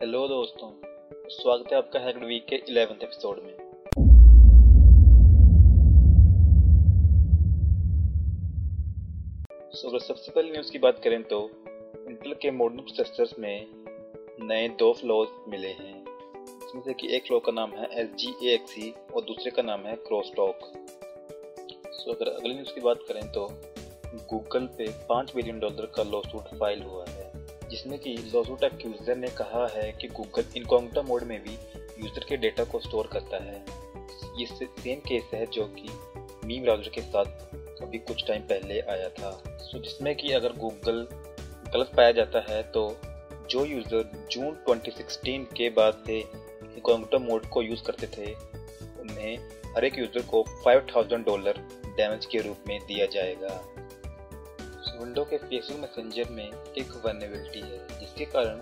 Hello दोस्तों, स्वागत है आपका हैक्ड वीक के 11th एपिसोड में। सो अगर सबसे पहले न्यूज़ की बात करें तो इंटेल के मॉडर्न प्रोसेसर्स में नए दो फ्लोज मिले हैं। जिसमें से कि एक फ्लो का नाम है एस जी ए एक्सी और दूसरे का नाम है क्रॉसटॉक सो अगर अगली न्यूज़ की बात करें तो गूगल पे पाँच बिलियन डॉलर का लॉसूट फ़ाइल हुआ है। जिसमें कि लॉसूट एक्यूजर ने कहा है कि गूगल इनकॉग्निटा मोड में भी यूज़र के डेटा को स्टोर करता है। ये सेम केस है जो कि मी ब्राउज़र के साथ अभी कुछ टाइम पहले आया था। सो जिसमें कि अगर गूगल गलत पाया जाता है तो जो यूज़र जून 2016 के बाद से इनकॉग्निटा मोड को यूज़ करते थे, उन्हें हर एक यूज़र को 5000 डॉलर डैमेज के रूप में दिया जाएगा। विंडो के फेसबुक मैसेंजर में एक वर्नेबिलिटी है, जिसके कारण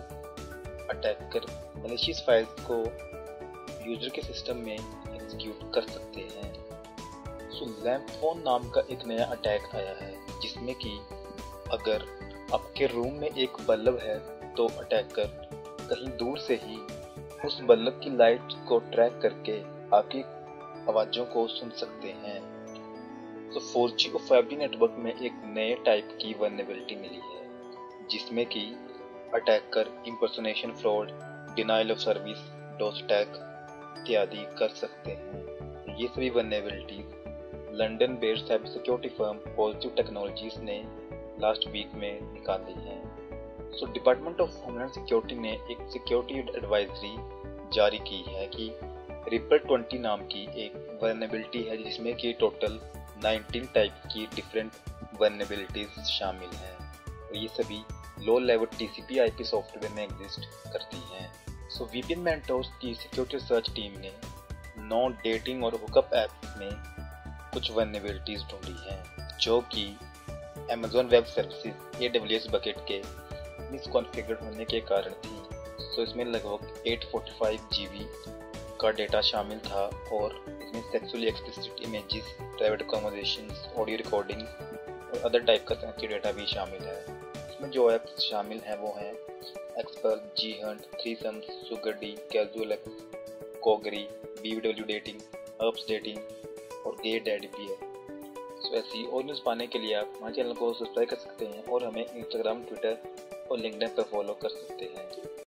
अटैकर मलेशियस फाइल्स को यूज़र के सिस्टम में एग्जीक्यूट कर सकते हैं। सो फ़ोन नाम का एक नया अटैक आया है, जिसमें कि अगर आपके रूम में एक बल्ब है तो अटैकर कहीं दूर से ही उस बल्ब की लाइट को ट्रैक करके आपकी आवाज़ों को सुन सकते हैं। तो 4G और 5G नेटवर्क में एक नए टाइप की वर्नेबिलिटी मिली है, जिसमें कि attacker impersonation fraud denial of service DoS attack इत्यादि कर सकते हैं। ये सभी vulnerabilities London based cyber security firm Positive Technologies ने लास्ट वीक में निकाली हैं। So department of homeland security ने एक सिक्योरिटी एडवाइजरी जारी की है कि रिपर 20 नाम की एक वर्नेबिलिटी है, जिसमें कि टोटल 19 टाइप की डिफरेंट वर्नेबिलिटीज शामिल हैं। और ये सभी low level T C P I P software में एग्जिस्ट करती हैं। सो वीपीएन मेंटोर्स की सिक्योरिटी रिसर्च टीम ने नॉन डेटिंग और हुकअप ऐप में कुछ वर्नेबिलिटीज ढूंढी हैं, जो कि Amazon web services A W S bucket के मिसकॉन्फ़िगर्ड होने के कारण थी। सो so, इसमें लगभग 845 जीबी का डेटा शामिल था और इसमें sexually explicit images private conversation audio recording और अदर टाइप का सेंसिटिव डेटा भी शामिल है। इसमें जो ऐप्स शामिल हैं वो हैं Xpert G Hunt threesomes Sugar D Casual X Cougary B W dating apps dating और गे डैडी भी है। सो ऐसी और न्यूज़ पाने के लिए आप हमारे चैनल को सब्सक्राइब कर सकते हैं और हमें इंस्टाग्राम ट्विटर और लिंकडिन पर फॉलो कर सकते हैं।